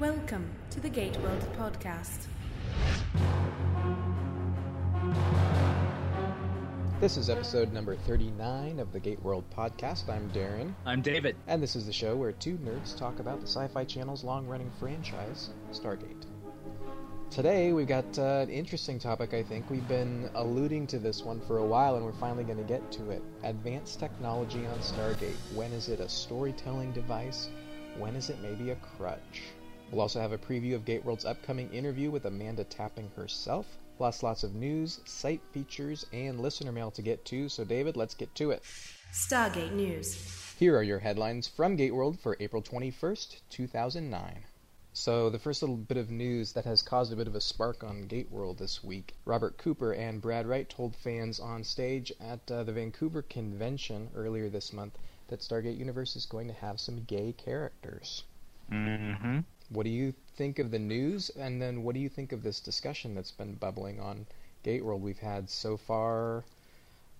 Welcome to the Gate World podcast. This is episode number 39 of the Gate World podcast. I'm Darren, I'm David. and this is the show where two nerds talk about the Sci Fi Channel's long running franchise, Stargate. Today, we've got uh, an interesting topic, I think. We've been alluding to this one for a while, and we're finally going to get to it. Advanced technology on Stargate. When is it a storytelling device? When is it maybe a crutch? We'll also have a preview of Gate World's upcoming interview with Amanda Tapping herself, plus lots of news, site features, and listener mail to get to. So, David, let's get to it. Stargate News. Here are your headlines from Gate World for April 21st, 2009. So, the first little bit of news that has caused a bit of a spark on Gate World this week Robert Cooper and Brad Wright told fans on stage at uh, the Vancouver convention earlier this month that Stargate Universe is going to have some gay characters. Mm-hmm. What do you think of the news? And then what do you think of this discussion that's been bubbling on Gate World? We've had so far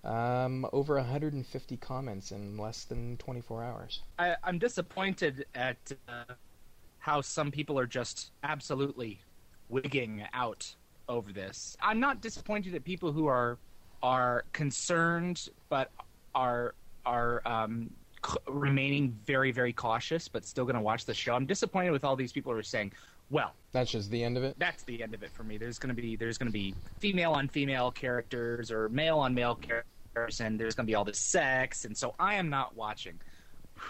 um, over 150 comments in less than 24 hours. I, I'm disappointed at uh, how some people are just absolutely wigging out over this. I'm not disappointed at people who are are concerned, but are are um, c- remaining very very cautious, but still going to watch the show. I'm disappointed with all these people who are saying, "Well, That's just the end of it. that's the end of it for me. There's going to be there's going to be female on female characters or male on male characters, and there's going to be all this sex, and so I am not watching.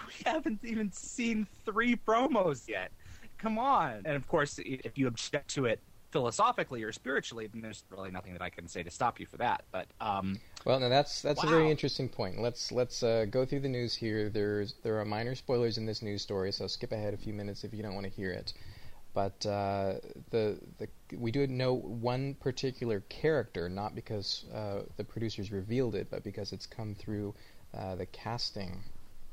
We haven't even seen three promos yet. Come on! And of course, if you object to it philosophically or spiritually, then there's really nothing that I can say to stop you for that. But um, Well, now that's that's a very interesting point. Let's let's uh, go through the news here. There's there are minor spoilers in this news story, so skip ahead a few minutes if you don't want to hear it. But uh, the the we do know one particular character, not because uh, the producers revealed it, but because it's come through uh, the casting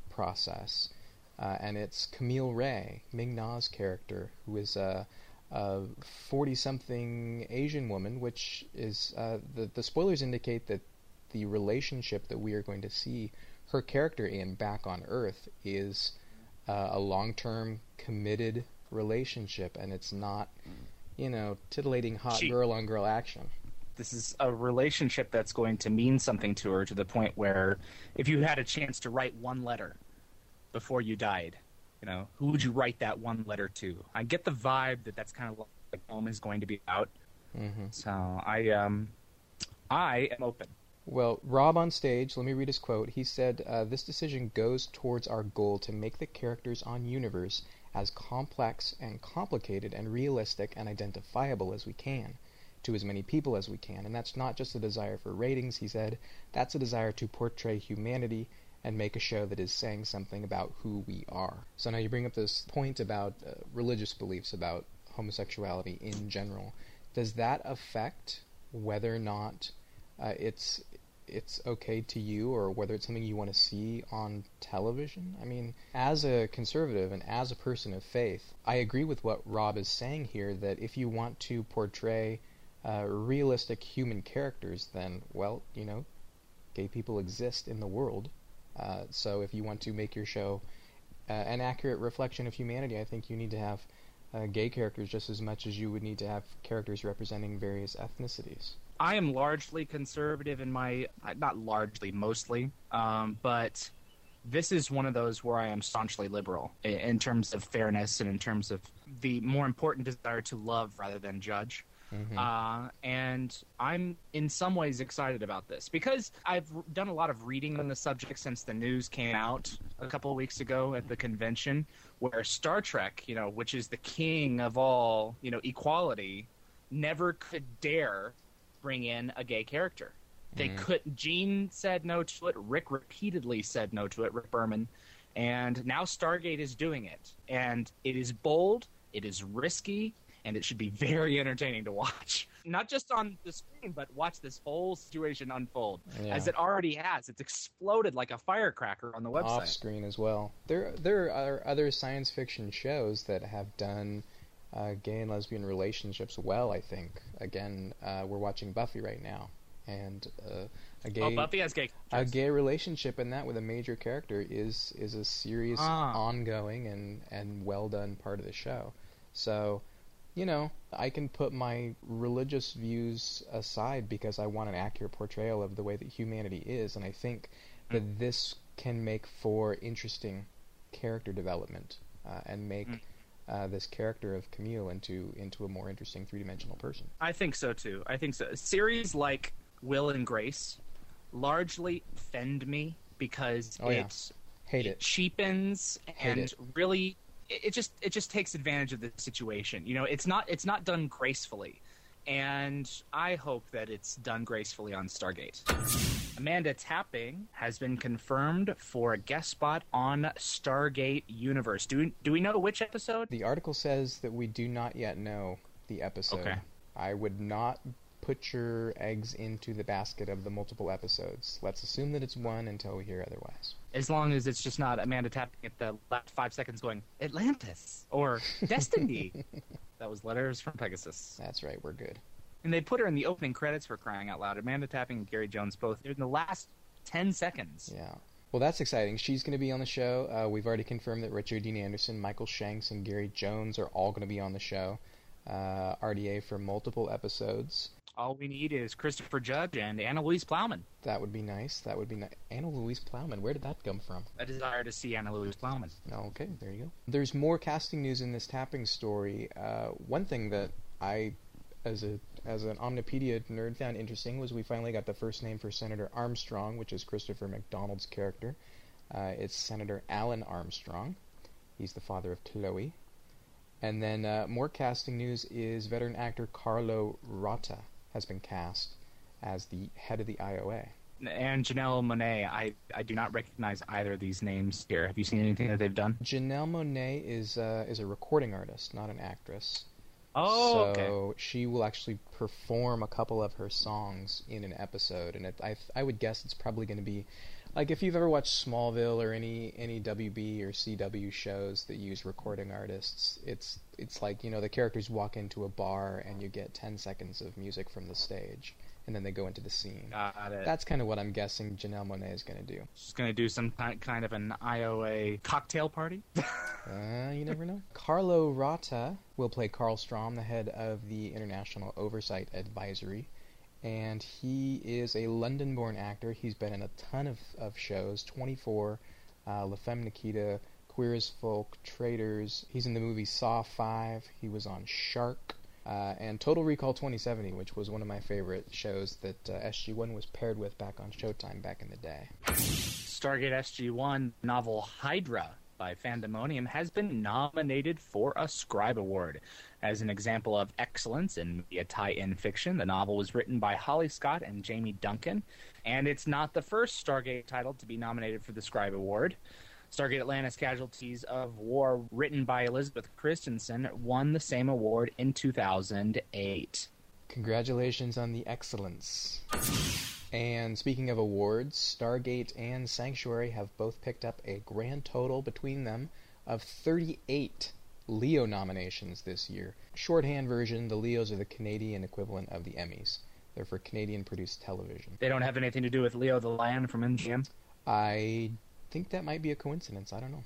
process, uh, and it's Camile Wray, Ming Na's character, who is a a forty-something Asian woman, which is uh, the the spoilers indicate that the relationship that we are going to see her character in back on Earth is uh, a long-term committed relationship, and it's not, you know, titillating hot She- girl on girl action. this is a relationship that's going to mean something to her to the point where if you had a chance to write one letter before you died you know who would you write that one letter to? I get the vibe that that's kind of what the poem is going to be about. Hmm so i um i am open Well, Rob on stage, let me read his quote. He said, uh, This decision goes towards our goal to make the characters on Universe as complex and complicated and realistic and identifiable as we can to as many people as we can. And that's not just a desire for ratings, he said. That's a desire to portray humanity and make a show that is saying something about who we are. So now you bring up this point about uh, religious beliefs, about homosexuality in general. Does that affect whether or not uh, it's it's okay to you or whether it's something you want to see on television. I mean, as a conservative and as a person of faith, I agree with what Rob is saying here that if you want to portray uh, realistic human characters, then, well, you know, gay people exist in the world. Uh, so if you want to make your show uh, an accurate reflection of humanity, I think you need to have uh, gay characters just as much as you would need to have characters representing various ethnicities. I am largely conservative in my uh, not largely mostly um but this is one of those where I am staunchly liberal i- in terms of fairness and in terms of the more important desire to love rather than judge. Mhm. Uh, and I'm in some ways excited about this because I've done a lot of reading on the subject since the news came out a couple of weeks ago at the convention, where Star Trek, you know, which is the king of all, you know, equality, never could dare bring in a gay character. They Mhm. could. Gene said no to it. Rick repeatedly said no to it. Rick Berman, and now Stargate is doing it, and it is bold. It is risky and it should be very entertaining to watch. Not just on the screen, but watch this whole situation unfold Yeah. as it already has. It's exploded like a firecracker on the website. off screen as well. There there are other science fiction shows that have done uh, gay and lesbian relationships well. I think. Again, uh, we're watching Buffy right now, and uh, a gay oh, Buffy has gay. a gay relationship in that with a major character is is a serious, Ah. ongoing, and and well done part of the show. So, you know, I can put my religious views aside because I want an accurate portrayal of the way that humanity is, and I think that Mm. this can make for interesting character development uh, and make Mm. Uh, this character of Camile into into a more interesting three dimensional person. I think so too. I think so. Series like Will and Grace largely offend me because Oh, yeah. Hate it. cheapens Hate and it. really it, it just it just takes advantage of the situation. You know, it's not it's not done gracefully. And I hope that it's done gracefully on Stargate. Amanda Tapping has been confirmed for a guest spot on Stargate Universe. Do we, do we know which episode? The article says that we do not yet know the episode. Okay. I would not put your eggs into the basket of the multiple episodes. Let's assume that it's one until we hear otherwise. As long as it's just not Amanda tapping at the last five seconds going, Atlantis or Destiny. that was letters from Pegasus. That's right, we're good. And they put her in the opening credits for crying out loud. Amanda tapping and Gary Jones both. In the last 10 seconds. Yeah. Well, that's exciting. She's going to be on the show. Uh, we've already confirmed that Richard Dean Anderson, Michael Shanks, and Gary Jones are all going to be on the show. Uh, RDA for multiple episodes. All we need is Christopher Judge and Anna Louise Plowman. That would be nice. That would be nice. Anna Louise Plowman, where did that come from? A desire to see Anna Louise Plowman. Okay, there you go. There's more casting news in this tapping story. Uh, one thing that I, as a as an Omnipedia nerd, found interesting was we finally got the first name for Senator Armstrong, which is Christopher McDonald's character. Uh, it's Senator Alan Armstrong. He's the father of Chloe. And then uh, more casting news is veteran actor Carlo Rota has been cast as the head of the IOA. And Janelle Monáe. I, I do not recognize either of these names here. Have you seen anything that they've done? Janelle Monáe is uh, is a recording artist, not an actress. Oh, so okay. she will actually perform a couple of her songs in an episode, and it, I I would guess it's probably going to be like if you've ever watched Smallville or any any WB or CW shows that use recording artists. It's it's like you know the characters walk into a bar and you get ten seconds of music from the stage, and then they go into the scene. Got it. That's kind of what I'm guessing Janelle Monáe is going to do. She's going to do some ki- kind of an IOA cocktail party. Uh, you never know. Carlo Rota will play Carl Strom, the head of the International Oversight Advisory. And he is a London born actor. He's been in a ton of, of shows 24, uh, La Femme Nikita, Queer as Folk, Traitors. He's in the movie Saw 5. He was on Shark. Uh, and Total Recall 2070, which was one of my favorite shows that uh, SG1 was paired with back on Showtime back in the day. Stargate SG-1 novel Hydra by Fandemonium has been nominated for a Scribe Award. As an example of excellence in media tie-in fiction, the novel was written by Holly Scott and Jamie Duncan, and it's not the first Stargate title to be nominated for the Scribe Award. Stargate Atlantis Casualties of War, written by Elizabeth Christensen, won the same award in 2008. Congratulations on the excellence. And speaking of awards, Stargate and Sanctuary have both picked up a grand total between them of 38 Leo nominations this year. Shorthand version, the Leos are the Canadian equivalent of the Emmys. They're for Canadian produced television. They don't have anything to do with Leo the Lion from MGM. I think that might be a coincidence. I don't know.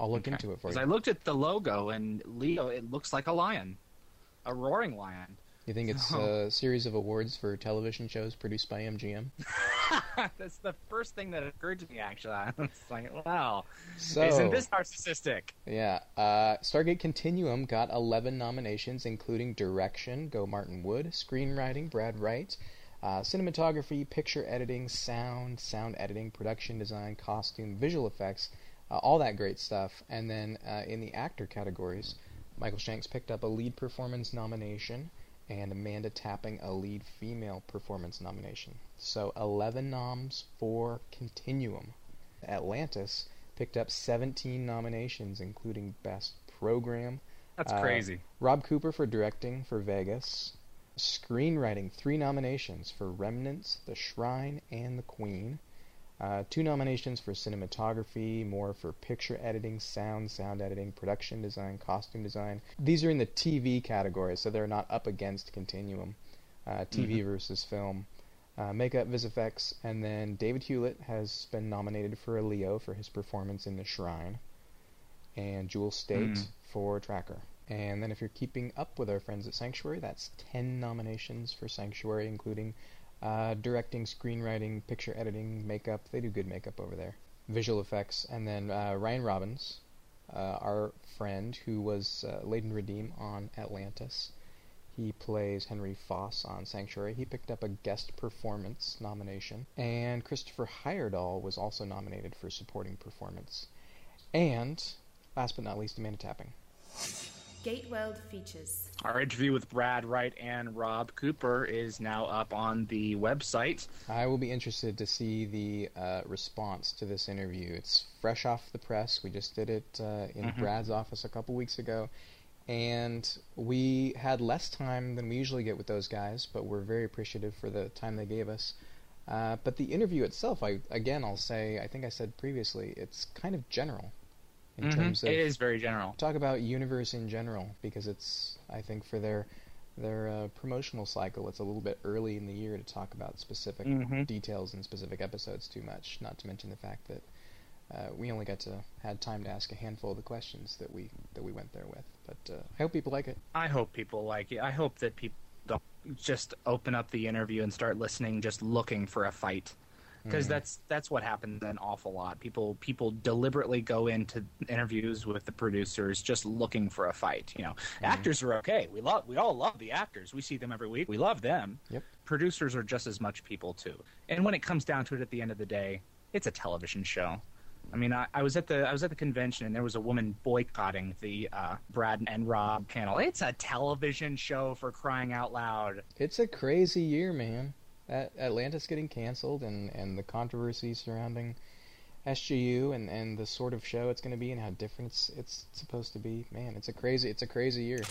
I'll look Okay. into it for you. Because. I looked at the logo and Leo, it looks like a lion, a roaring lion. You think it's a series of awards for television shows produced by MGM? That's the first thing that occurred to me. Actually, I was like, "Wow, So, isn't this narcissistic?" Yeah, uh, Stargate Continuum got 11 nominations, including direction, Go Martin Wood, screenwriting, Brad Wright, uh, cinematography, picture editing, sound, sound editing, production design, costume, visual effects, uh, all that great stuff. And then uh, in the actor categories, Michael Shanks picked up a lead performance nomination, and Amanda Tapping a lead female performance nomination. So 11 noms for Continuum. Atlantis picked up 17 nominations, including Best Program. That's Uh, crazy. Rob Cooper for directing for Vegas. Screenwriting, three nominations for Remnants, The Shrine, and The Queen. Uh, two nominations for cinematography, more for picture editing, sound, sound editing, production design, costume design. These are in the TV category, so they're not up against Continuum. Uh, TV versus film. Uh, makeup, vis effects, and then David Hewlett has been nominated for a Leo for his performance in The Shrine, and Jewel Staite Mm. for Tracker. And then if you're keeping up with our friends at Sanctuary, that's 10 nominations for Sanctuary, including uh, directing, screenwriting, picture editing, makeup. They do good makeup over there. Visual effects. And then uh, Ryan Robbins, uh, our friend who was uh, Ladon Radim on Atlantis. He plays Henry Foss on Sanctuary. He picked up a guest performance nomination. And Christopher Heyerdahl was also nominated for supporting performance. And, last but not least, Amanda Tapping. Gate World features. Our interview with Brad Wright and Rob Cooper is now up on the website. I will be interested to see the uh, response to this interview. It's fresh off the press. We just did it uh, in Mhm. Brad's office a couple weeks ago. And we had less time than we usually get with those guys, but we're very appreciative for the time they gave us. Uh, but the interview itself, I again, I'll say, I think I said previously, it's kind of general in Mhm. terms of it is very general. talk about universe in general because it's I think for their their uh, promotional cycle it's a little bit early in the year to talk about specific Mhm. details and specific episodes too much. Not to mention the fact that uh, we only got to had time to ask a handful of the questions that we that we went there with. But uh, I hope people like it. I hope people like it. I hope that people don't just open up the interview and start listening, just looking for a fight, because Mhm. that's that's what happens an awful lot. People people deliberately go into interviews with the producers just looking for a fight. You know, actors are okay. We love we all love the actors. We see them every week. We love them. Yep. Producers are just as much people too. And when it comes down to it, at the end of the day, it's a television show. I mean, I, I was at the I was at the convention and there was a woman boycotting the uh, Brad and Rob panel. It's a television show for crying out loud. It's a crazy year, man. At Atlantis getting canceled and, and the controversy surrounding SGU and, and the sort of show it's going to be and how different it's, it's supposed to be. Man, it's a crazy it's a crazy year.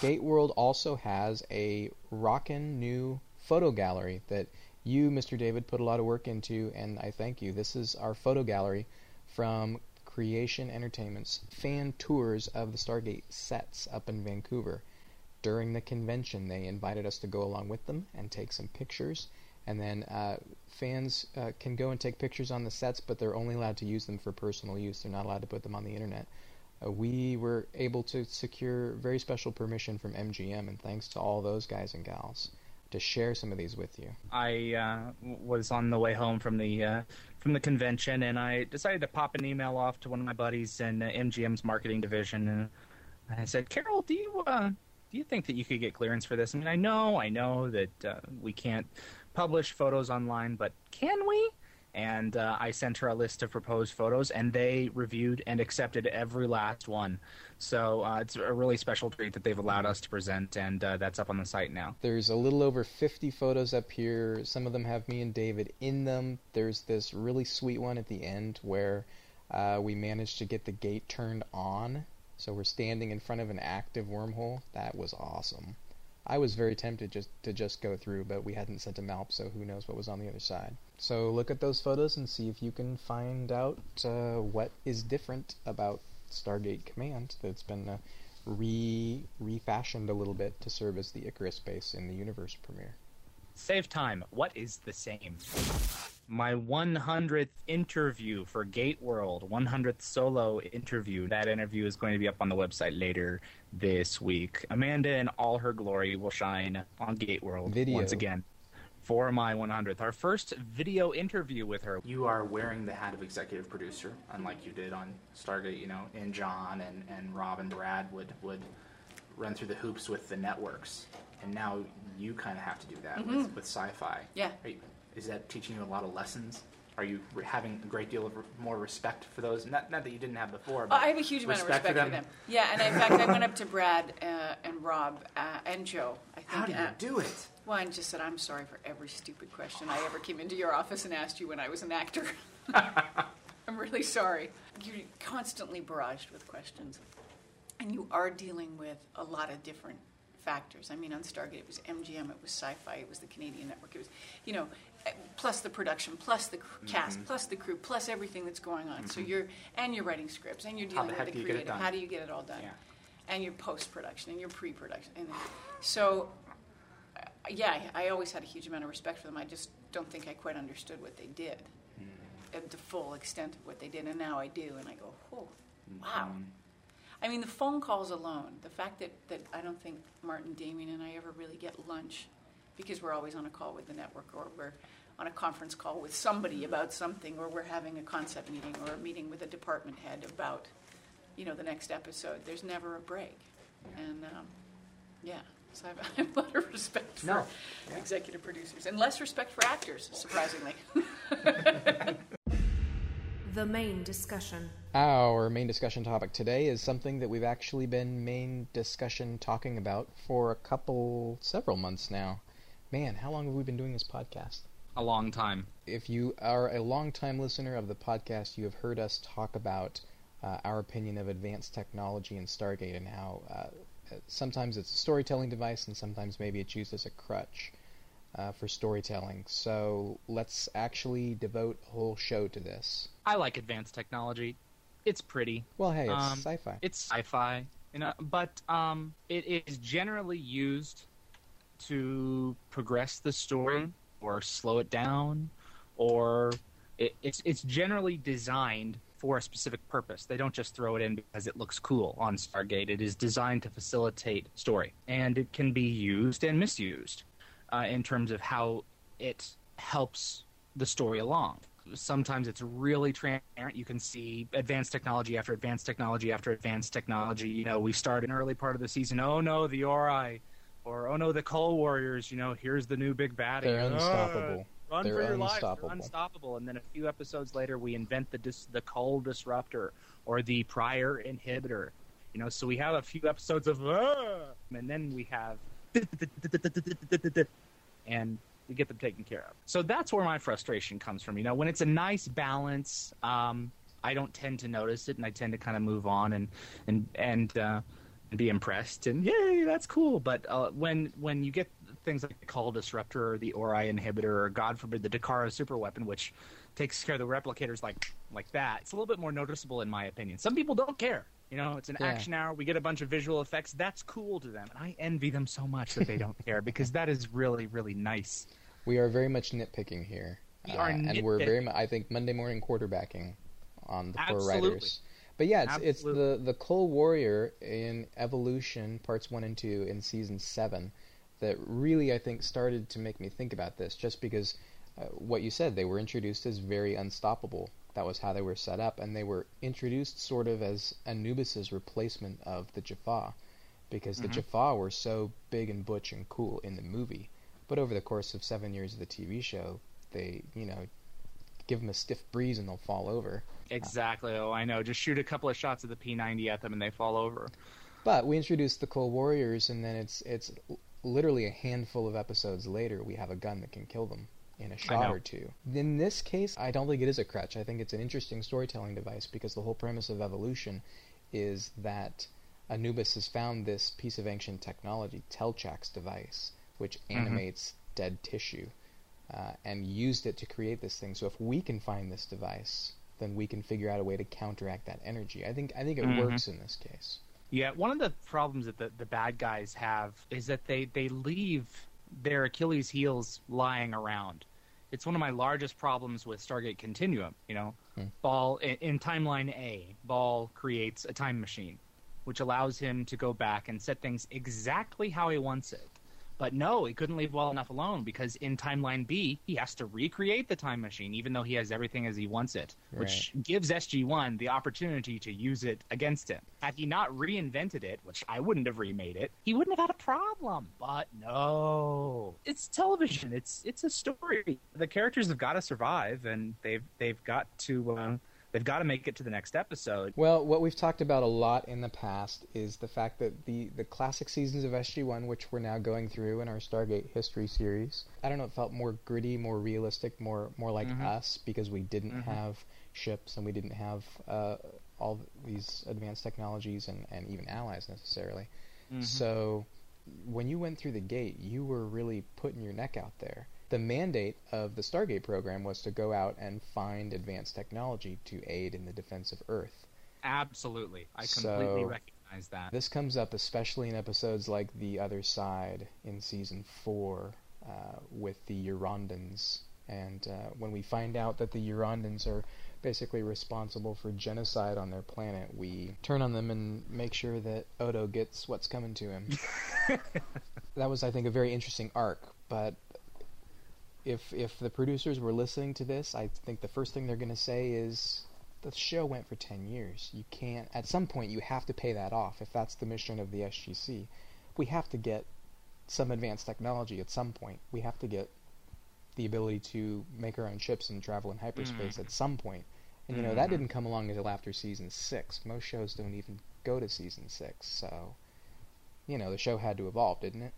Gate World also has a rockin' new photo gallery that you, Mr. David, put a lot of work into, and I thank you. This is our photo gallery from Creation Entertainment's fan tours of the Stargate sets up in Vancouver during the convention, they invited us to go along with them and take some pictures. And then uh, fans uh, can go and take pictures on the sets, but they're only allowed to use them for personal use. They're not allowed to put them on the internet. Uh, we were able to secure very special permission from MGM, and thanks to all those guys and gals to share some of these with you. I uh, was on the way home from the uh, from the convention, and I decided to pop an email off to one of my buddies in uh, MGM's marketing division, and I said, "Carol, do you uh, do you think that you could get clearance for this? I mean, I know, I know that uh, we can't publish photos online, but can we?" And uh, I sent her a list of proposed photos, and they reviewed and accepted every last one. So uh, it's a really special treat that they've allowed us to present, and uh, that's up on the site now. There's a little over 50 photos up here. Some of them have me and David in them. There's this really sweet one at the end where uh, we managed to get the gate turned on. So we're standing in front of an active wormhole. That was awesome. I was very tempted just to just go through, but we hadn't sent a map, so who knows what was on the other side. So look at those photos and see if you can find out uh, what is different about Stargate Command that's been uh, re refashioned a little bit to serve as the Icarus base in the universe premiere. Save time. What is the same? My 100th interview for Gate World, 100th solo interview. That interview is going to be up on the website later this week. Amanda in all her glory will shine on Gate World Video. once again for my 100th. Our first video interview with her. You are wearing the hat of executive producer, unlike you did on Stargate, you know, and John and, and Rob and Brad would, would run through the hoops with the networks. And now you kind of have to do that with, mm-hmm. with sci-fi. Yeah. Are you, is that teaching you a lot of lessons? Are you re- having a great deal of re- more respect for those? Not, not that you didn't have before, Oh, but I have a huge amount of respect for them. Yeah, and in fact, I went up to Brad uh, and Rob uh, and Joe. I think. How do you uh, do it? Well, I just said I'm sorry for every stupid question I ever came into your office and asked you when I was an actor. I'm really sorry. You're constantly barraged with questions, and you are dealing with a lot of different factors. I mean, on Stargate, it was MGM, it was Sci-Fi, it was the Canadian network, it was, you know, plus the production, plus the cast, Mm-hmm. plus the crew, plus everything that's going on. So you're and you're writing scripts, and you're dealing with the do you get it creative. How do you get it all done? Yeah. And your post-production and your pre-production, and so uh, yeah, I I always had a huge amount of respect for them. I just don't think I quite understood what they did, at the full extent of what they did, and now I do, and I go, oh, wow. I mean, the phone calls alone, the fact that, that I don't think Martin, Damien, and I ever really get lunch because we're always on a call with the network or we're on a conference call with somebody about something or we're having a concept meeting or a meeting with a department head about, you know, the next episode. There's never a break. And um, yeah, so I have, I have a lot of respect for No. executive producers and less respect for actors, surprisingly. The main discussion. Our main discussion topic today is something that we've actually been main discussion talking about for a couple, several months now. Man, how long have we been doing this podcast? A long time. If you are a long-time listener of the podcast, you have heard us talk about uh, our opinion of advanced technology in Stargate and how uh, sometimes it's a storytelling device and sometimes maybe it's used as a crutch uh, for storytelling. So let's actually devote a whole show to this. I like advanced technology. It's pretty. Well, hey, it's Um, sci-fi. It's sci-fi, you know, but um, it is generally used to progress the story or slow it down, or it, it's it's generally designed for a specific purpose. They don't just throw it in because it looks cool on Stargate. It is designed to facilitate story, and it can be used and misused uh, in terms of how it helps the story along. Sometimes it's really transparent. You can see advanced technology after advanced technology after advanced technology. You know, we start in early part of the season. Oh no, the Ori, or oh no, the Kull Warriors. You know, here's the new big baddie. They're Ah, unstoppable. run They're for your. They're unstoppable. And then a few episodes later, we invent the dis- the Kull Disruptor or the Prior Inhibitor. You know, so we have a few episodes of ah, and then we have and we get them taken care of. So that's where my frustration comes from. You know, when it's a nice balance, um, I don't tend to notice it, and I tend to kind of move on and and and uh, and be impressed and yay, that's cool. But uh, when when you get things like the Kull Disruptor or the Ori Inhibitor or God forbid the Dakara Super Weapon, which takes care of the replicators like like that, it's a little bit more noticeable in my opinion. Some people don't care. You know, it's an Yeah. action hour. We get a bunch of visual effects. That's cool to them, and I envy them so much that they don't care because that is really, really nice. We are very much nitpicking here. We are and we're very I think Monday morning quarterbacking on the poor writers. But yeah, it's it's the the Kull Warrior in Evolution parts 1 and 2 in season 7 that really I think started to make me think about this just because uh, what you said they were introduced as very unstoppable. That was how they were set up and they were introduced sort of as Anubis's replacement of the Jaffa because the Mhm. Jaffa were so big and butch and cool in the movie. But over the course of seven years of the TV show, they, you know, give them a stiff breeze and they'll fall over. Exactly. Oh, I know. Just shoot a couple of shots of the P90 at them and they fall over. But we introduce the Kull Warriors, and then it's it's literally a handful of episodes later we have a gun that can kill them in a shot or two. In this case, I don't think it is a crutch. I think it's an interesting storytelling device because the whole premise of evolution is that Anubis has found this piece of ancient technology, Tel'chak's device, which animates dead tissue, uh, and used it to create this thing. So if we can find this device, then we can figure out a way to counteract that energy. I think I think it Mhm. works in this case. Yeah, one of the problems that the, the bad guys have is that they, they leave their Achilles heels lying around. It's one of my largest problems with Stargate Continuum. You know, Hmm. Ba'al in, in timeline A, Ba'al creates a time machine, which allows him to go back and set things exactly how he wants it. But no, he couldn't leave well enough alone because in timeline B, he has to recreate the time machine, even though he has everything as he wants it, which gives SG1 the opportunity to use it against him. Had he not reinvented it, which I wouldn't have remade it, he wouldn't have had a problem. But no, it's television. It's it's a story. The characters have got to survive, and they've they've got to uh, they've got to make it to the next episode. Well, what we've talked about a lot in the past is the fact that the, the classic seasons of SG1, which we're now going through in our Stargate history series, I don't know, it felt more gritty, more realistic, more more like Mhm. us because we didn't Mhm. have ships and we didn't have uh, all these advanced technologies and, and even allies necessarily. Mhm. So when you went through the gate, you were really putting your neck out there. The mandate of the Stargate program was to go out and find advanced technology to aid in the defense of Earth. Absolutely, I completely So- recognize that. This comes up especially in episodes like The Other Side in season four uh, with the Eurondans. And uh, when we find out that the Eurondans are basically responsible for genocide on their planet, we turn on them and make sure that Odo gets what's coming to him. that was, I think, a very interesting arc. But if if the producers were listening to this, I think the first thing they're going to say is the show went for 10 years. You can't at some point you have to pay that off if that's the mission of the SGC. We have to get some advanced technology at some point. We have to get the ability to make our own ships and travel in hyperspace Mm. at some point. And you know that Mhm. didn't come along until after season 6. Most shows don't even go to season 6. So you know, the show had to evolve, didn't it?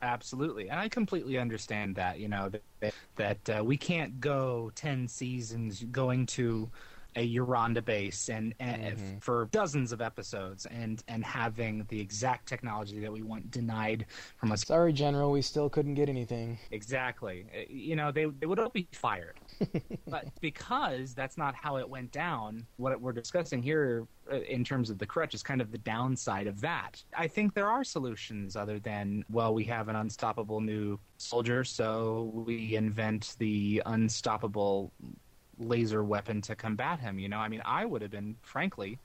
Absolutely, and I completely understand that. You know that that uh, we can't go ten seasons going to a Euronda base and, and Mhm. for dozens of episodes and and having the exact technology that we want denied from us. Sorry, General, we still couldn't get anything. Exactly, Uh, you know they they would all be fired. but because that's not how it went down, what we're discussing here uh, in terms of the crutch is kind of the downside of that. I think there are solutions other than, well, we have an unstoppable new soldier, so we invent the unstoppable laser weapon to combat him. You know, I mean, I would have been, frankly,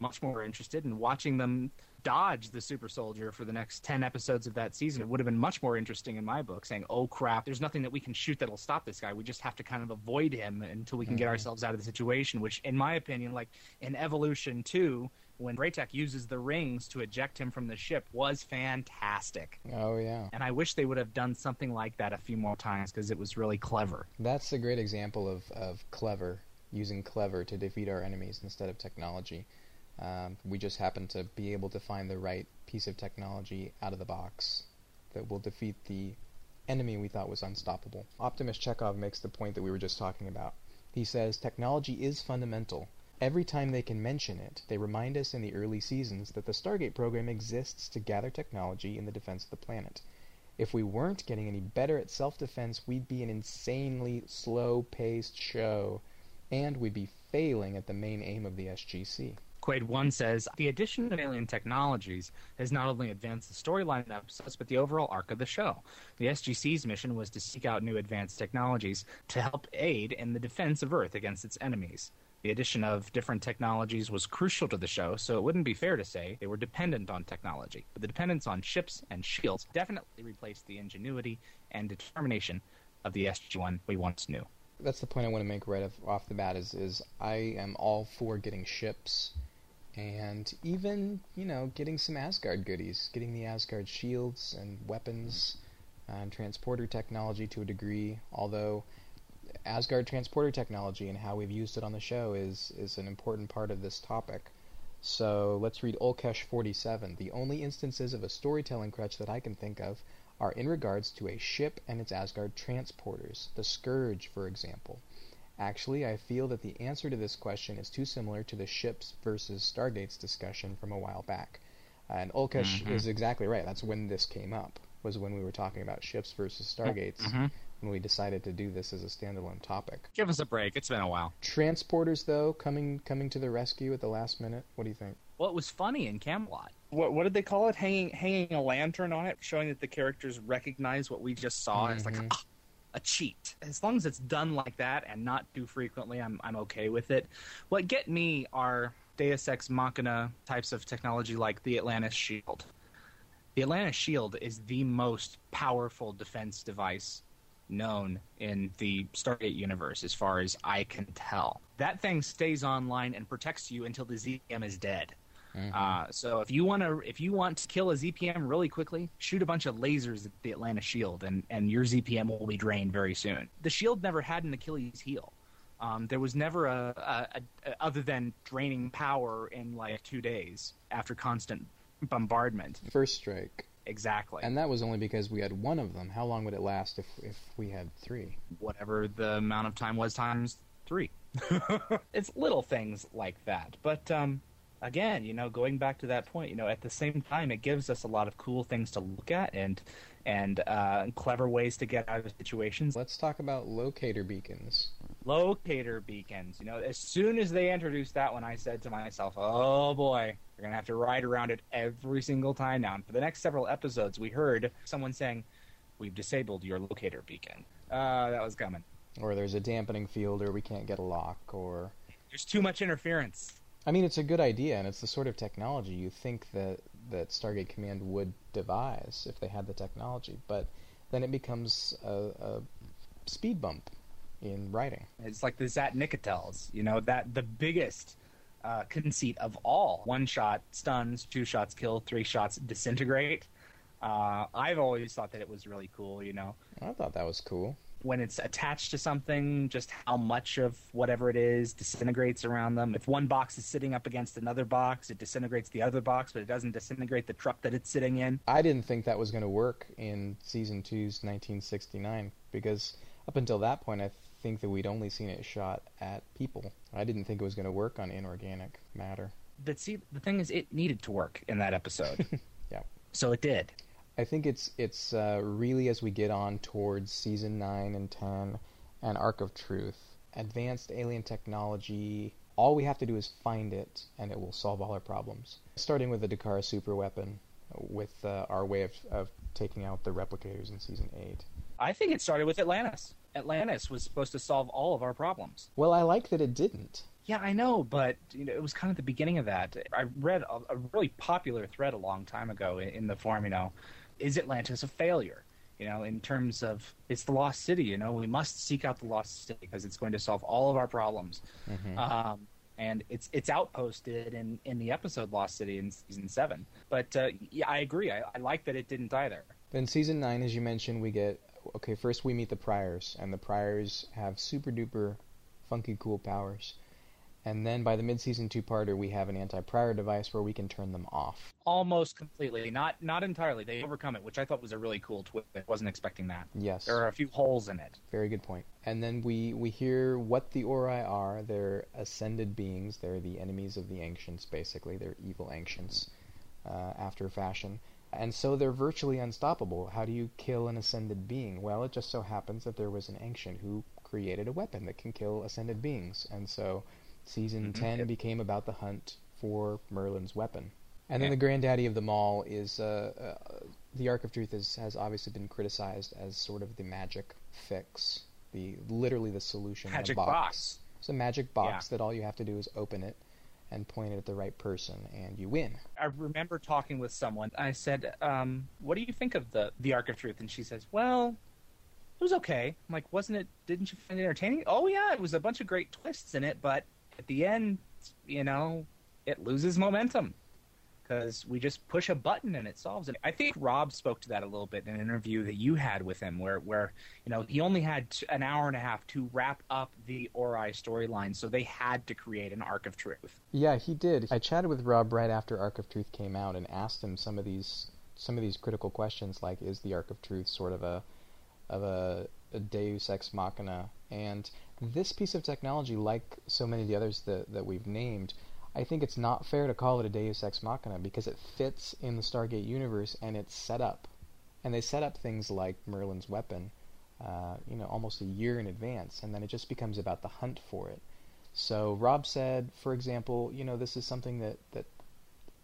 much more interested in watching them dodge the super soldier for the next 10 episodes of that season. It would have been much more interesting in my book saying, oh crap, there's nothing that we can shoot that'll stop this guy. We just have to kind of avoid him until we can get Mhm. ourselves out of the situation, which, in my opinion, like in Evolution 2, when Bra'tac uses the rings to eject him from the ship was fantastic. Oh yeah. And I wish they would have done something like that a few more times because it was really clever. That's a great example of, of clever, using clever to defeat our enemies instead of technology. Um, we just happen to be able to find the right piece of technology out of the box that will defeat the enemy we thought was unstoppable. Optimus Chekhov makes the point that we were just talking about. He says technology is fundamental. Every time they can mention it, they remind us in the early seasons that the Stargate program exists to gather technology in the defense of the planet. If we weren't getting any better at self defense, we'd be an insanely slow paced show, and we'd be failing at the main aim of the SGC. Quaid 1 says The addition of alien technologies has not only advanced the storyline in episodes, but the overall arc of the show. The SGC's mission was to seek out new advanced technologies to help aid in the defense of Earth against its enemies. The addition of different technologies was crucial to the show, so it wouldn't be fair to say they were dependent on technology. But the dependence on ships and shields definitely replaced the ingenuity and determination of the SG 1 we once knew. That's the point I want to make right off, the bat is, is I am all for getting ships and even, you know, getting some Asgard goodies, getting the Asgard shields and weapons and transporter technology to a degree, although Asgard transporter technology and how we've used it on the show is is an important part of this topic. So let's read Olkesh 47. The only instances of a storytelling crutch that I can think of are in regards to a ship and its Asgard transporters, the Scourge, for example. Actually, I feel that the answer to this question is too similar to the ships versus Stargates discussion from a while back. And Olkesh Mhm. is exactly right. That's when this came up, was when we were talking about ships versus Stargates, Mhm. When we decided to do this as a standalone topic. Give us a break. It's been a while. Transporters, though, coming coming to the rescue at the last minute. What do you think? Well, it was funny in Camelot. What what did they call it? Hanging hanging a lantern on it, showing that the characters recognize what we just saw. It's like Mhm. ah, a cheat. As long as it's done like that and not too frequently, I'm I'm okay with it. What get me are Deus Ex Machina types of technology like the Atlantis Shield. The Atlantis Shield is the most powerful defense device known in the Stargate universe, as far as I can tell. That thing stays online and protects you until the ZM is dead. Uh, so if you want to, if you want to kill a ZPM really quickly, shoot a bunch of lasers at the Atlantis Shield, and and your ZPM will be drained very soon. The Shield never had an Achilles heel. Um, there was never a, a, a, a other than draining power in like two days after constant bombardment. First strike, Exactly. and that was only because we had one of them. How long would it last if if we had three? whatever the amount of time was times three. it's little things like that. But um, again, you know, going back to that point, you know, at the same time, it gives us a lot of cool things to look at and and uh, clever ways to get out of situations. Let's talk about locator beacons. Locator beacons. You know, as soon as they introduced that one, I said to myself, "Oh boy, we're gonna have to ride around it every single time now." And for the next several episodes, we heard someone saying, "We've disabled your locator beacon." Uh, that was coming. or there's a dampening field, or we can't get a lock, or There's too much interference. I mean, it's a good idea, and it's the sort of technology you think that that Stargate Command would devise if they had the technology, but then it becomes a, a speed bump in writing. It's like the Zat'nik'tels, you know, that the biggest uh, conceit of all. One shot stuns, two shots kill, three shots disintegrate. Uh, I've always thought that it was really cool, you know, I thought that was cool. when it's attached to something, just how much of whatever it is disintegrates around them. If one box is sitting up against another box, it disintegrates the other box, but it doesn't disintegrate the truck that it's sitting in. I didn't think that was going to work in season two's 1969 because up until that point, I think that we'd only seen it shot at people. I didn't think it was going to work on inorganic matter. But see, the thing is, it needed to work in that episode. Yeah. So it did. I think it's it's uh, really as we get on towards season nine and ten and Ark of Truth, advanced alien technology. All we have to do is find it, and it will solve all our problems. Starting with the Dakara super weapon, with uh, our way of, of taking out the replicators in season eight. I think it started with Atlantis. Atlantis was supposed to solve all of our problems. Well, I like that it didn't. Yeah, I know, but you know, it was kind of the beginning of that. I read a, a really popular thread a long time ago in, in the forum. You know, is Atlantis a failure? You know, in terms of it's the lost city. You know, we must seek out the lost city because it's going to solve all of our problems. Mhm. Um, and it's it's outposted in in the episode Lost City in season seven. But uh, yeah, I agree. I, I like that it didn't either. Then season nine, as you mentioned, we get okay. First, we meet the Priors, and the Priors have super duper funky cool powers. And then by the mid-season two-parter, we have an anti-prior device where we can turn them off. Almost completely, not not entirely. They overcome it, which I thought was a really cool twist. I wasn't expecting that. Yes, There are a few holes in it. very good point. And then we we hear what the Ori are. They're ascended beings. They're the enemies of the ancients, basically. They're evil ancients, uh, after fashion. And so they're virtually unstoppable. How do you kill an ascended being? Well, it just so happens that there was an ancient who created a weapon that can kill ascended beings. And so season Mhm. 10 Yep. became about the hunt for Merlin's weapon. And then the granddaddy of them all is uh, uh, the Ark of Truth is, has obviously been criticized as sort of the magic fix, the literally the solution. Magic box. box. It's a magic box that all you have to do is open it and point it at the right person, and you win. I remember talking with someone. I said, um, "What do you think of the the Ark of Truth?" And she says, "Well, it was okay." I'm like, "Wasn't it? Didn't you find it entertaining?" Oh yeah, it was a bunch of great twists in it, but at the end, you know, it loses momentum because we just push a button and it solves it. I think Rob spoke to that a little bit in an interview that you had with him, where where you know he only had t- an hour and a half to wrap up the Ori storyline, so they had to create an Ark of Truth. Yeah, he did. I chatted with Rob right after Ark of Truth came out and asked him some of these some of these critical questions, like is the Ark of Truth sort of a of a, a Deus ex machina? And this piece of technology, like so many of the others that that we've named, I think it's not fair to call it a Deus ex machina because it fits in the Stargate universe and it's set up. And they set up things like Merlin's weapon, uh, you know, almost a year in advance, and then it just becomes about the hunt for it. So Rob said, for example, you know, this is something that, that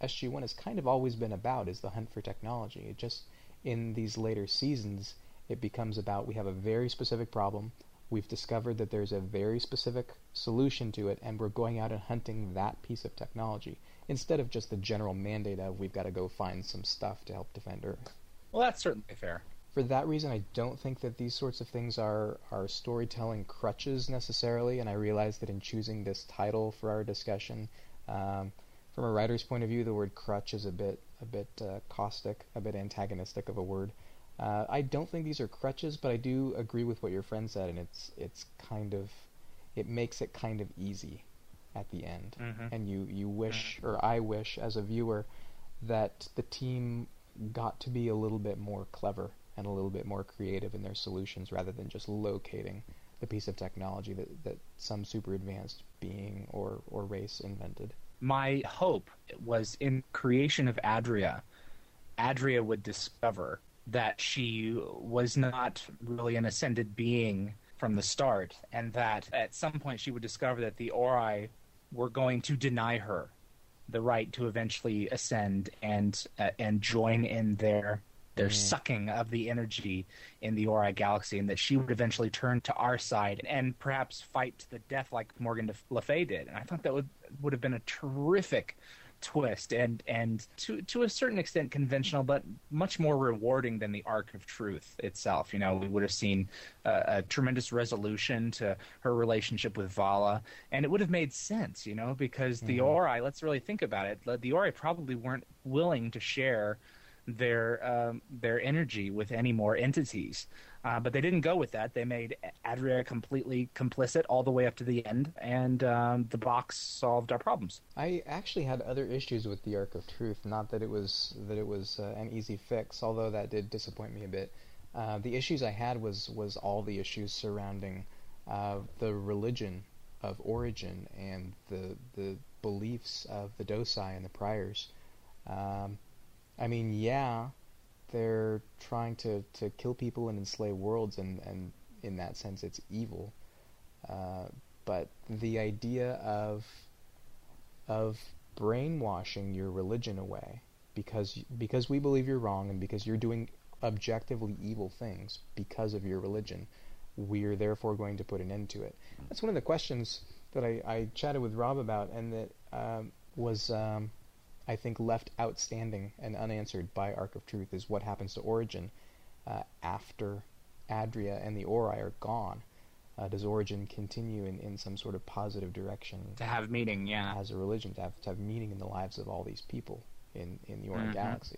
SG1 has kind of always been about is the hunt for technology. It just in these later seasons it becomes about we have a very specific problem. We've discovered that there's a very specific solution to it and we're going out and hunting that piece of technology instead of just the general mandate of we've got to go find some stuff to help defend Earth Well, that's certainly fair. for that reason, I don't think that these sorts of things are, are storytelling crutches necessarily. And I realize that in choosing this title for our discussion, um, from a writer's point of view, the word crutch is a bit a bit uh, caustic, a bit antagonistic of a word. Uh, I don't think these are crutches, but I do agree with what your friend said, and it's it's kind of it makes it kind of easy at the end, Mhm. and you you wish or I wish as a viewer that the team got to be a little bit more clever and a little bit more creative in their solutions rather than just locating the piece of technology that, that some super advanced being or, or race invented. My hope was in creation of Adria, Adria would discover that she was not really an ascended being from the start, and that at some point she would discover that the Ori were going to deny her the right to eventually ascend and uh, and join in their their sucking of the energy in the Ori galaxy, and that she would eventually turn to our side and perhaps fight to the death like Morgan Le Fay did. And I thought that would would have been a terrific twist and and to to a certain extent conventional but much more rewarding than the ark of truth itself you know we would have seen a, a tremendous resolution to her relationship with Vala and it would have made sense you know because the Mhm. Ori let's really think about it the Ori probably weren't willing to share their um, their energy with any more entities. Uh, but they didn't go with that. They made Adria completely complicit all the way up to the end, and um, the box solved our problems. I actually had other issues with the Ark of Truth. Not that it was that it was uh, an easy fix, although that did disappoint me a bit. Uh, the issues I had was was all the issues surrounding uh, the religion of origin and the the beliefs of the Doci and the Priors. Um, I mean, yeah, they're trying to, to kill people and enslave worlds, and, and in that sense, it's evil. Uh, but the idea of of brainwashing your religion away because because we believe you're wrong and because you're doing objectively evil things because of your religion, we're therefore going to put an end to it. That's one of the questions that I, I chatted with Rob about, and that um, was um, I think left outstanding and unanswered by Ark of Truth is what happens to Origin uh, after Adria and the Ori are gone. Uh, does Origin continue in, in some sort of positive direction To have meaning, yeah. as a religion, to have, to have meaning in the lives of all these people in, in the Ori Mhm. galaxy?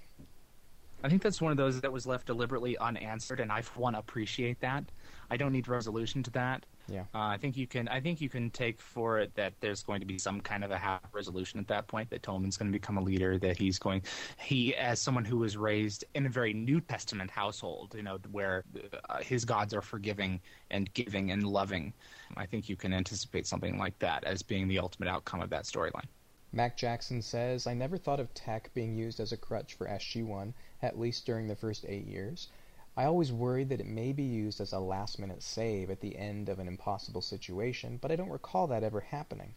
I think that's one of those that was left deliberately unanswered, and I for one appreciate that. I don't need resolution to that. Yeah. Uh, I think you can. I think you can take for it that there's going to be some kind of a half resolution at that point. That Tomin's going to become a leader. That he's going. He, as someone who was raised in a very New Testament household, you know, where uh, his gods are forgiving and giving and loving. I think you can anticipate something like that as being the ultimate outcome of that storyline. Mac Jackson says, I never thought of tech being used as a crutch for SG1, at least during the first eight years. I always worried that it may be used as a last minute save at the end of an impossible situation, but I don't recall that ever happening.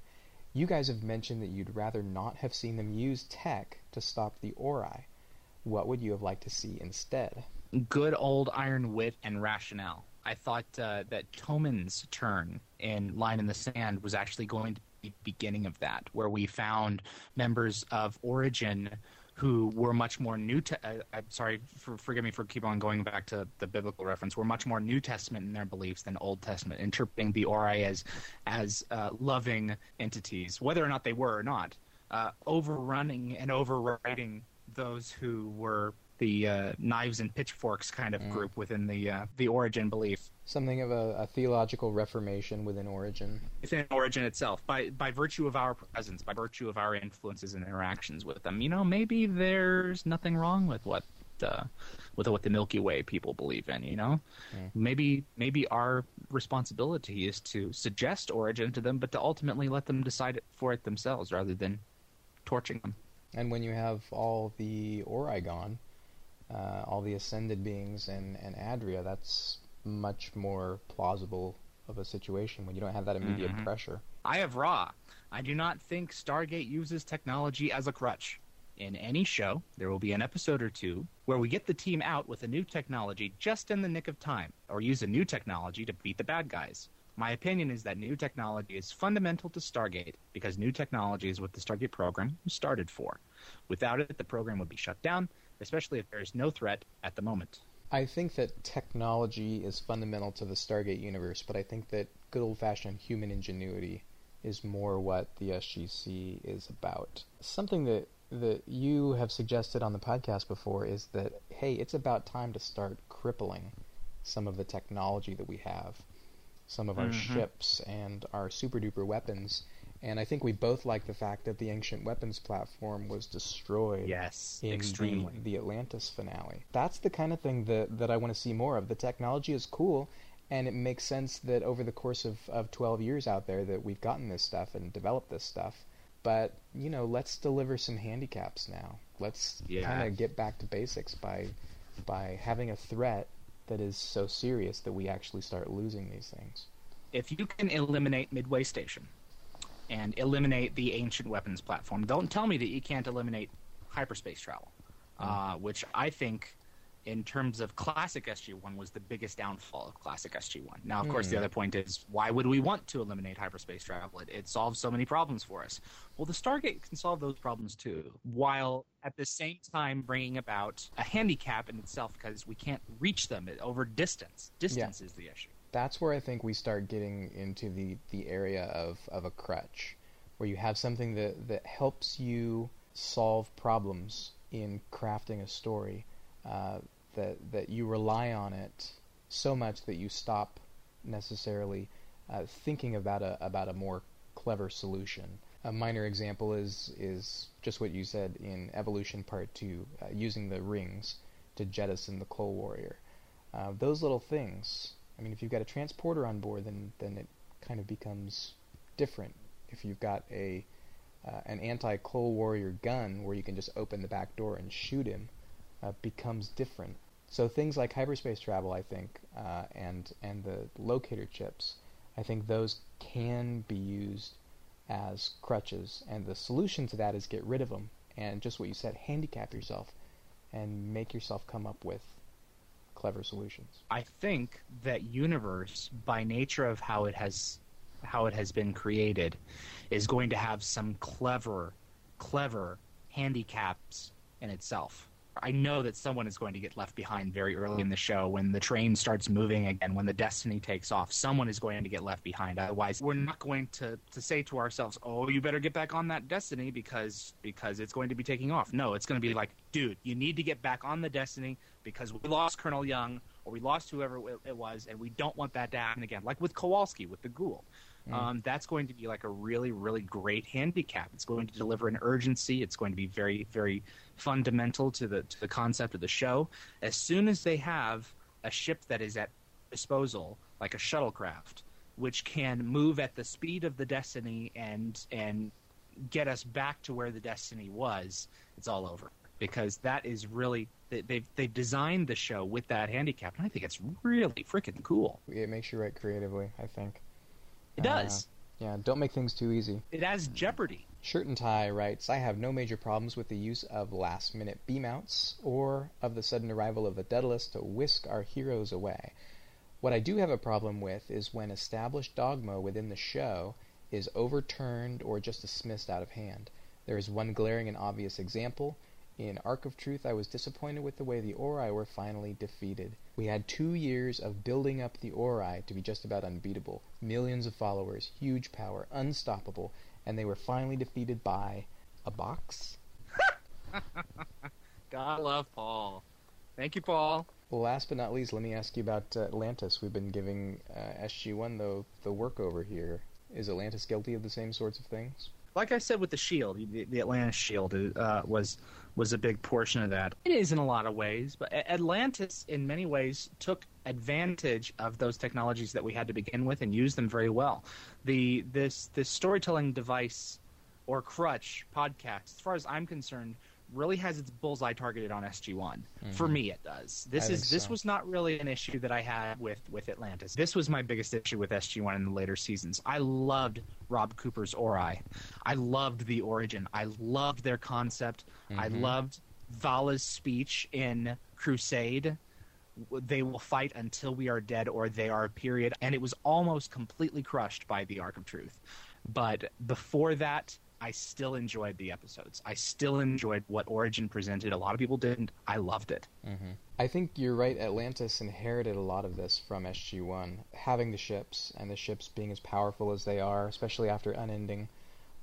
You guys have mentioned that you'd rather not have seen them use tech to stop the Ori. What would you have liked to see instead? good old iron wit and rationale. I thought uh, that Tomin's turn in Line in the Sand was actually going to be the beginning of that, where we found members of Origin who were much more new to. Uh, I'm sorry, for, forgive me for keep on going back to the biblical reference. Were much more New Testament in their beliefs than Old Testament, interpreting the Ori as as uh, loving entities, whether or not they were or not, uh, overrunning and overriding those who were the uh, knives and pitchforks kind of Mm. group within the uh, the origin belief Something of a, a theological reformation within Origin. within origin itself by by virtue of our presence by virtue of our influences and interactions with them you know maybe there's nothing wrong with what uh, with what the Milky Way people believe in you know Mm. maybe maybe our responsibility is to suggest origin to them but to ultimately let them decide it for it themselves rather than torching them And when you have all the Ori gone, uh, all the ascended beings and, and Adria, that's much more plausible of a situation when you don't have that immediate Mhm. pressure. I have Raw. I do not think Stargate uses technology as a crutch. In any show, there will be an episode or two where we get the team out with a new technology just in the nick of time, or use a new technology to beat the bad guys. My opinion is that new technology is fundamental to Stargate because new technology is what the Stargate program was started for. Without it, the program would be shut down, especially if there is no threat at the moment. I think that technology is fundamental to the Stargate universe, but I think that good old fashioned human ingenuity is more what the SGC is about. Something that that you have suggested on the podcast before is that hey, it's about time to start crippling some of the technology that we have, some of our Mhm. ships and our super duper weapons. And I think we both like the fact that the ancient weapons platform was destroyed Yes, in extremely. the, the Atlantis finale. That's the kind of thing that, that I want to see more of. The technology is cool, and it makes sense that over the course of, of 12 years out there that we've gotten this stuff and developed this stuff. But, you know, let's deliver some handicaps now. Let's Yeah. kind of get back to basics by by having a threat that is so serious that we actually start losing these things. if you can eliminate Midway Station and eliminate the ancient weapons platform, don't tell me that you can't eliminate hyperspace travel, uh, which I think in terms of classic SG1 was the biggest downfall of classic SG1. Now, of course, the other point is why would we want to eliminate hyperspace travel? It, it solves so many problems for us. Well, the Stargate can solve those problems too, while at the same time bringing about a handicap in itself because we can't reach them over distance. Distance is the issue. That's where I think we start getting into the, the area of, of a crutch, where you have something that, that helps you solve problems in crafting a story, uh, that, that you rely on it so much that you stop necessarily uh, thinking about a, about a more clever solution. A minor example is, is just what you said in Evolution Part 2, uh, using the rings to jettison the Kull Warrior. Uh, those little things. I mean, if you've got a transporter on board, then then it kind of becomes different. If you've got a uh, an anti-Kull Warrior gun where you can just open the back door and shoot him, uh, becomes different. So things like hyperspace travel, I think, uh, and and the locator chips, I think those can be used as crutches. And the solution to that is get rid of them and just what you said, handicap yourself, and make yourself come up with clever solutions. I think that universe, by nature of how it has how it has been created, is going to have some clever, clever handicaps in itself. I know that someone is going to get left behind very early in the show when the train starts moving again, when the Destiny takes off. Someone is going to get left behind. Otherwise, we're not going to, to say to ourselves, "Oh, you better get back on that Destiny because because it's going to be taking off." No, it's going to be like, "Dude, you need to get back on the Destiny because we lost Colonel Young or we lost whoever it was, and we don't want that to happen again." Like with Kawalsky with the Ghoul. Um, that's going to be like a really, really great handicap. It's going to deliver an urgency. It's going to be very, very fundamental to the to the concept of the show. As soon as they have a ship that is at disposal, like a shuttlecraft, which can move at the speed of the Destiny and and get us back to where the Destiny was, it's all over. Because that is really they- they've they've designed the show with that handicap, and I think it's really freaking cool. It makes you write creatively, I think. It does. Uh, yeah, don't make things too easy. It has Jeopardy. Shirt and Tie writes, I have no major problems with the use of last minute beam outs or of the sudden arrival of the Daedalus to whisk our heroes away. What I do have a problem with is when established dogma within the show is overturned or just dismissed out of hand. There is one glaring and obvious example. In Ark of Truth, I was disappointed with the way the Ori were finally defeated. We had two years of building up the Ori to be just about unbeatable. Millions of followers, huge power, unstoppable, and they were finally defeated by a box? God love Paul. Thank you, Paul. Well, last but not least, let me ask you about uh, Atlantis. We've been giving uh, SG1 the, the work over here. Is Atlantis guilty of the same sorts of things? Like I said with the Shield, the, the Atlantis Shield uh, was was a big portion of that. It is in a lot of ways, but Atlantis, in many ways, took advantage of those technologies that we had to begin with and used them very well. The this this storytelling device or crutch podcast, as far as I'm concerned, really has its bullseye targeted on SG1. For mm-hmm. me, it does. This I is this so. was not really an issue that I had with with Atlantis. This was my biggest issue with SG1 in the later seasons. I loved Rob Cooper's Ori. I loved the origin. I loved their concept. I mm-hmm. loved Vala's speech in Crusade. They will fight until we are dead or they are period. And it was almost completely crushed by the Ark of Truth. But before that, I still enjoyed the episodes. I still enjoyed what Origin presented. A lot of people didn't. I loved it. Mm-hmm. I think you're right. Atlantis inherited a lot of this from SG1, having the ships and the ships being as powerful as they are, especially after Unending,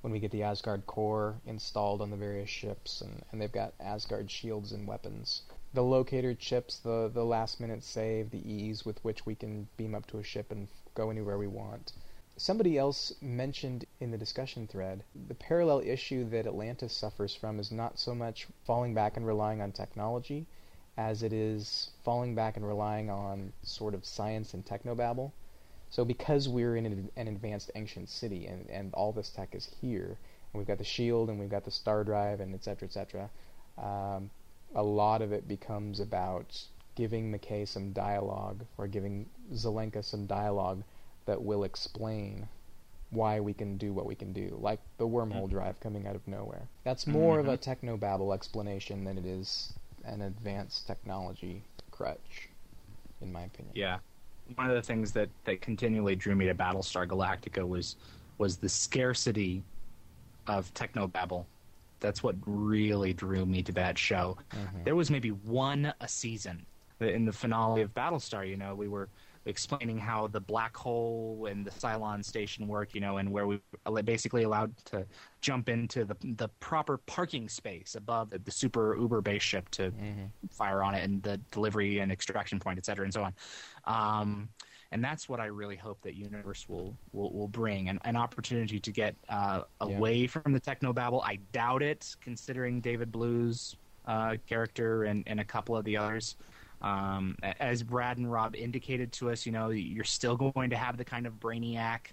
when we get the Asgard core installed on the various ships, and, and they've got Asgard shields and weapons. The locator chips, the the last minute save, the ease with which we can beam up to a ship and go anywhere we want. Somebody else mentioned in the discussion thread the parallel issue that Atlantis suffers from is not so much falling back and relying on technology as it is falling back and relying on sort of science and technobabble. So because we're in an, an advanced ancient city and, and all this tech is here, and we've got the shield and we've got the star drive and et cetera, et cetera, um, a lot of it becomes about giving McKay some dialogue or giving Zelenka some dialogue that will explain why we can do what we can do, like the wormhole mm. drive coming out of nowhere. That's mm-hmm. more of a technobabble explanation than it is an advanced technology crutch, in my opinion. Yeah, one of the things that that continually drew me to Battlestar Galactica was was the scarcity of technobabble. That's what really drew me to that show. Mm-hmm. There was maybe one a season. In the finale of Battlestar, you know, we were explaining how the black hole and the Cylon station work, you know, and where we were basically allowed to jump into the the proper parking space above the, the super Uber base ship to fire on it, and the delivery and extraction point, et cetera, and so on. Um, and that's what I really hope that Universe will will, will bring an, an opportunity to get uh, away from the techno babble. I doubt it, considering David Blue's uh, character and, and a couple of the others. Um, as Brad and Rob indicated to us, you know, you're still going to have the kind of brainiac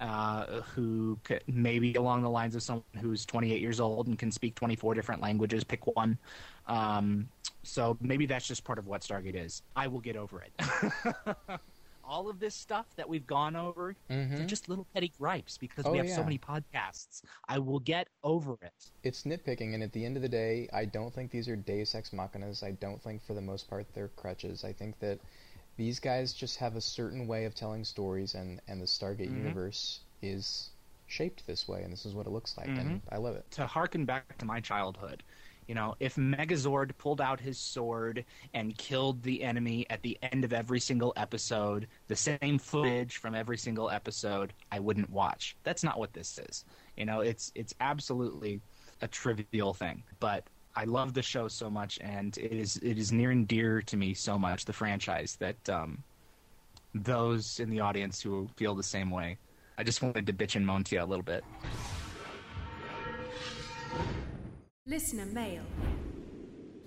uh, who c- maybe along the lines of someone who's 28 years old and can speak 24 different languages. Pick one. Um, so maybe that's just part of what Stargate is. I will get over it. All of this stuff that we've gone over, they're mm-hmm. just little petty gripes because Oh, we have yeah. so many podcasts. I will get over it. It's nitpicking, and at the end of the day, I don't think these are Deus Ex Machinas. I don't think, for the most part, they're crutches. I think that these guys just have a certain way of telling stories, and, and the Stargate mm-hmm. universe is shaped this way, and this is what it looks like, and mm-hmm. I love it. to harken back to my childhood, you know, if Megazord pulled out his sword and killed the enemy at the end of every single episode, the same footage from every single episode, I wouldn't watch. That's not what this is. You know, it's it's absolutely a trivial thing, but I love the show so much, and it is it is near and dear to me so much the franchise that um, those in the audience who feel the same way. I just wanted to bitch and moan to you a little bit. Listener mail.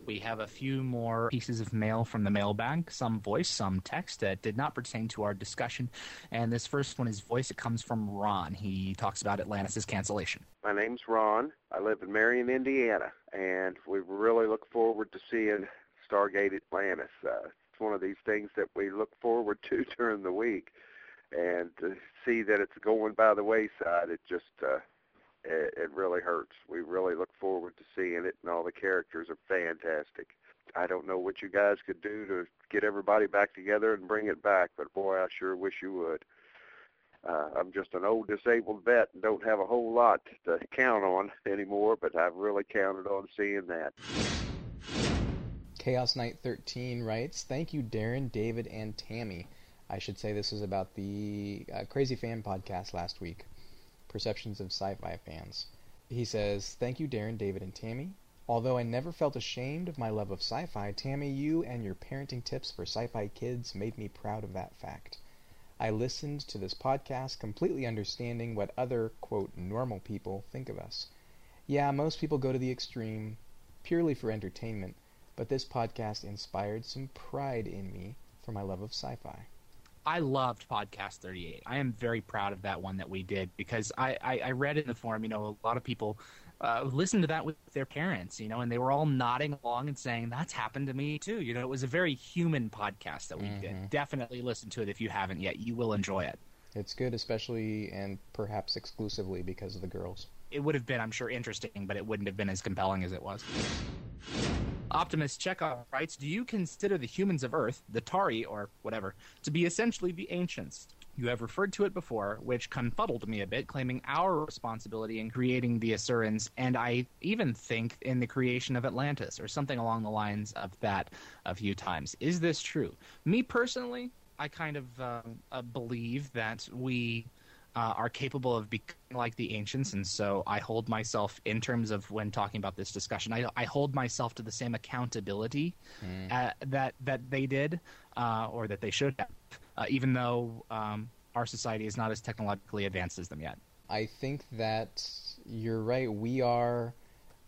We have a few more pieces of mail from the mailbag, some voice, some text that did not pertain to our discussion. And this first one is voice. It comes from Ron. He talks about Atlantis' cancellation. My name's Ron. I live in Marion, Indiana, and we really look forward to seeing Stargate Atlantis. Uh, it's one of these things that we look forward to during the week, and to see that it's going by the wayside, it just uh, it, it really hurts. We really look forward to seeing it, and all the characters are fantastic. I don't know what you guys could do to get everybody back together and bring it back, but boy, I sure wish you would. Uh, I'm just an old disabled vet and don't have a whole lot to count on anymore, but I've really counted on seeing that. Chaos Knight 13 writes, Thank you, Darren, David, and Tammy. I should say this is about the uh, Crazy Fan podcast last week, Perceptions of Sci Fi Fans. He says, Thank you, Darren, David, and Tammy. Although I never felt ashamed of my love of sci fi, Tammy, you and your parenting tips for sci fi kids made me proud of that fact. I listened to this podcast completely understanding what other, quote, normal people think of us. Yeah, most people go to the extreme purely for entertainment, but this podcast inspired some pride in me for my love of sci fi. I loved Podcast 38. I am very proud of that one that we did because I, I, I read in the forum, you know, a lot of people uh, listened to that with their parents, you know, and they were all nodding along and saying, that's happened to me too. You know, it was a very human podcast that we did. Definitely listen to it if you haven't yet. You will enjoy it. It's good, especially and perhaps exclusively because of the girls. it would have been, I'm sure, interesting, but it wouldn't have been as compelling as it was. Optimus Chekhov writes Do you consider the humans of Earth, the Tau'ri, or whatever, to be essentially the ancients? You have referred to it before, which confuddled me a bit, claiming our responsibility in creating the Asurans, and I even think in the creation of Atlantis, or something along the lines of that a few times. Is this true? Me personally, I kind of um, uh, believe that we uh, are capable of becoming like the ancients, and so I hold myself, in terms of when talking about this discussion, I, I hold myself to the same accountability uh, that that they did, uh, or that they should have, uh, even though um, our society is not as technologically advanced as them yet. I think that you're right. We are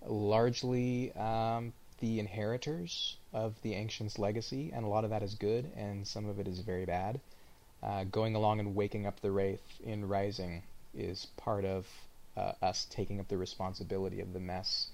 largely um, the inheritors of the ancients' legacy, and a lot of that is good, and some of it is very bad. Uh, going along and waking up the wraith in Rising is part of uh, us taking up the responsibility of the mess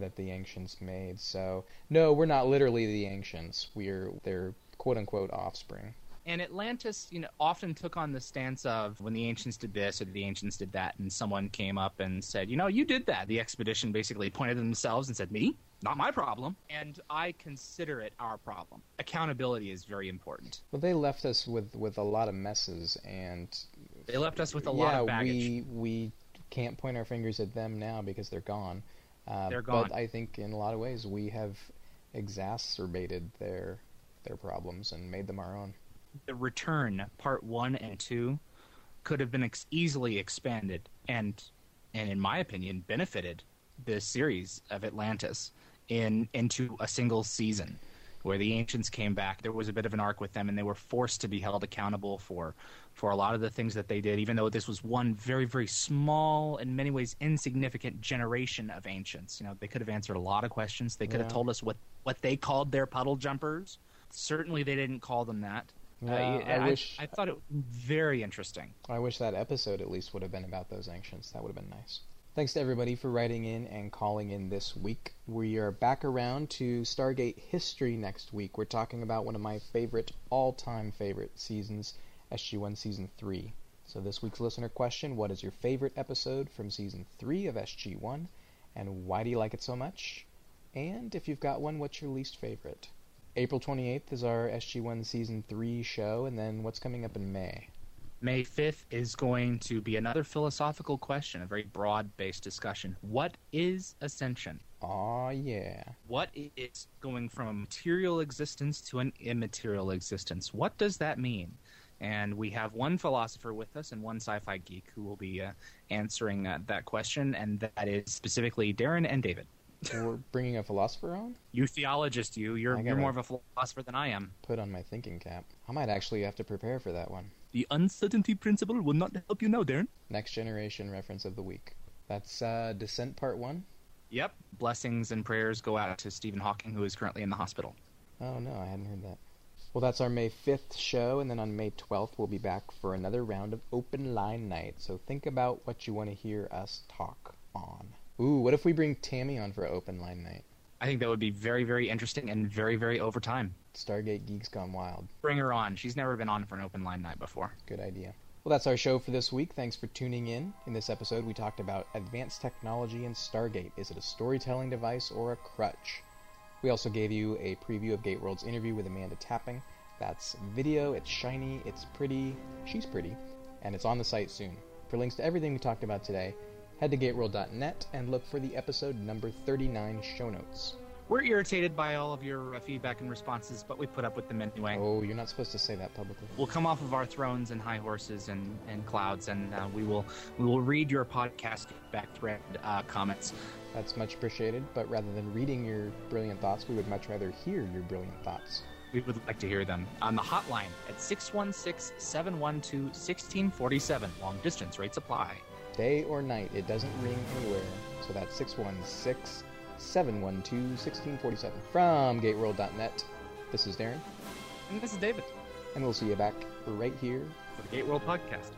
that the ancients made. So, no, we're not literally the ancients. We're their quote unquote offspring. And Atlantis, you know, often took on the stance of when the ancients did this or the ancients did that, and someone came up and said, you know, you did that. The expedition basically pointed themselves and said, me? Not my problem, and I consider it our problem. Accountability is very important. Well, they left us with with a lot of messes, and They left us with a yeah, lot of baggage. we we can't point our fingers at them now because they're gone. Uh, They're gone. But I think in a lot of ways we have exacerbated their their problems and made them our own. the return part one and two could have been ex- easily expanded and and in my opinion benefited the series of atlantis in into a single season where the ancients came back there was a bit of an arc with them and they were forced to be held accountable for for a lot of the things that they did even though this was one very very small in many ways insignificant generation of ancients you know they could have answered a lot of questions they could have told us what what they called their puddle jumpers certainly they didn't call them that Yeah, uh, I wish I thought it very interesting. I wish that episode at least would have been about those ancients. That would have been nice. Thanks to everybody for writing in and calling in this week. We are back around to Stargate history next week. We're talking about one of my favorite, all-time favorite seasons, SG-1 Season 3. So this week's listener question, what is your favorite episode from Season 3 of SG-1, and why do you like it so much? And if you've got one, what's your least favorite? April 28th is our SG-1 Season 3 show, and then what's coming up in May? May 5th is going to be another philosophical question, a very broad based discussion. What is ascension? Aw, yeah. What is going from a material existence to an immaterial existence? What does that mean? And we have one philosopher with us and one sci fi geek who will be uh, answering uh, that question, and that is specifically Darren and David. We're bringing a philosopher on? You theologist, you. You're, you're more of a philosopher than I am. Put on my thinking cap. I might actually have to prepare for that one. The uncertainty principle will not help you now, Darren. Next generation reference of the week. That's uh, Descent Part 1? Yep. Blessings and prayers go out to Stephen Hawking, who is currently in the hospital. Oh no, I hadn't heard that. Well, that's our May 5th show, and then on May 12th we'll be back for another round of open line night. So think about what you want to hear us talk on. Ooh, what if we bring Tammy on for open line night? I think that would be very, very interesting and very, very over time. Stargate Geeks Gone Wild. Bring her on. She's never been on for an open line night before. Good idea. Well, that's our show for this week. Thanks for tuning in. In this episode, we talked about advanced technology in Stargate. Is it a storytelling device or a crutch? We also gave you a preview of Gateworld's interview with Amanda Tapping. That's video, it's shiny, it's pretty, she's pretty, and it's on the site soon. For links to everything we talked about today, head to gateworld.net and look for the episode number 39 show notes. We're irritated by all of your uh, feedback and responses, but we put up with them anyway. Oh, you're not supposed to say that publicly. We'll come off of our thrones and high horses and, and clouds, and uh, we will we will read your podcast back thread uh, comments. That's much appreciated, but rather than reading your brilliant thoughts, we would much rather hear your brilliant thoughts. We would like to hear them on the hotline at 616 712 1647. Long distance rates apply. Day or night, it doesn't ring anywhere. So that's 616 712 1647. From gateworld.net, this is Darren, And this is David and we'll see you back right here for the Gate World Podcast.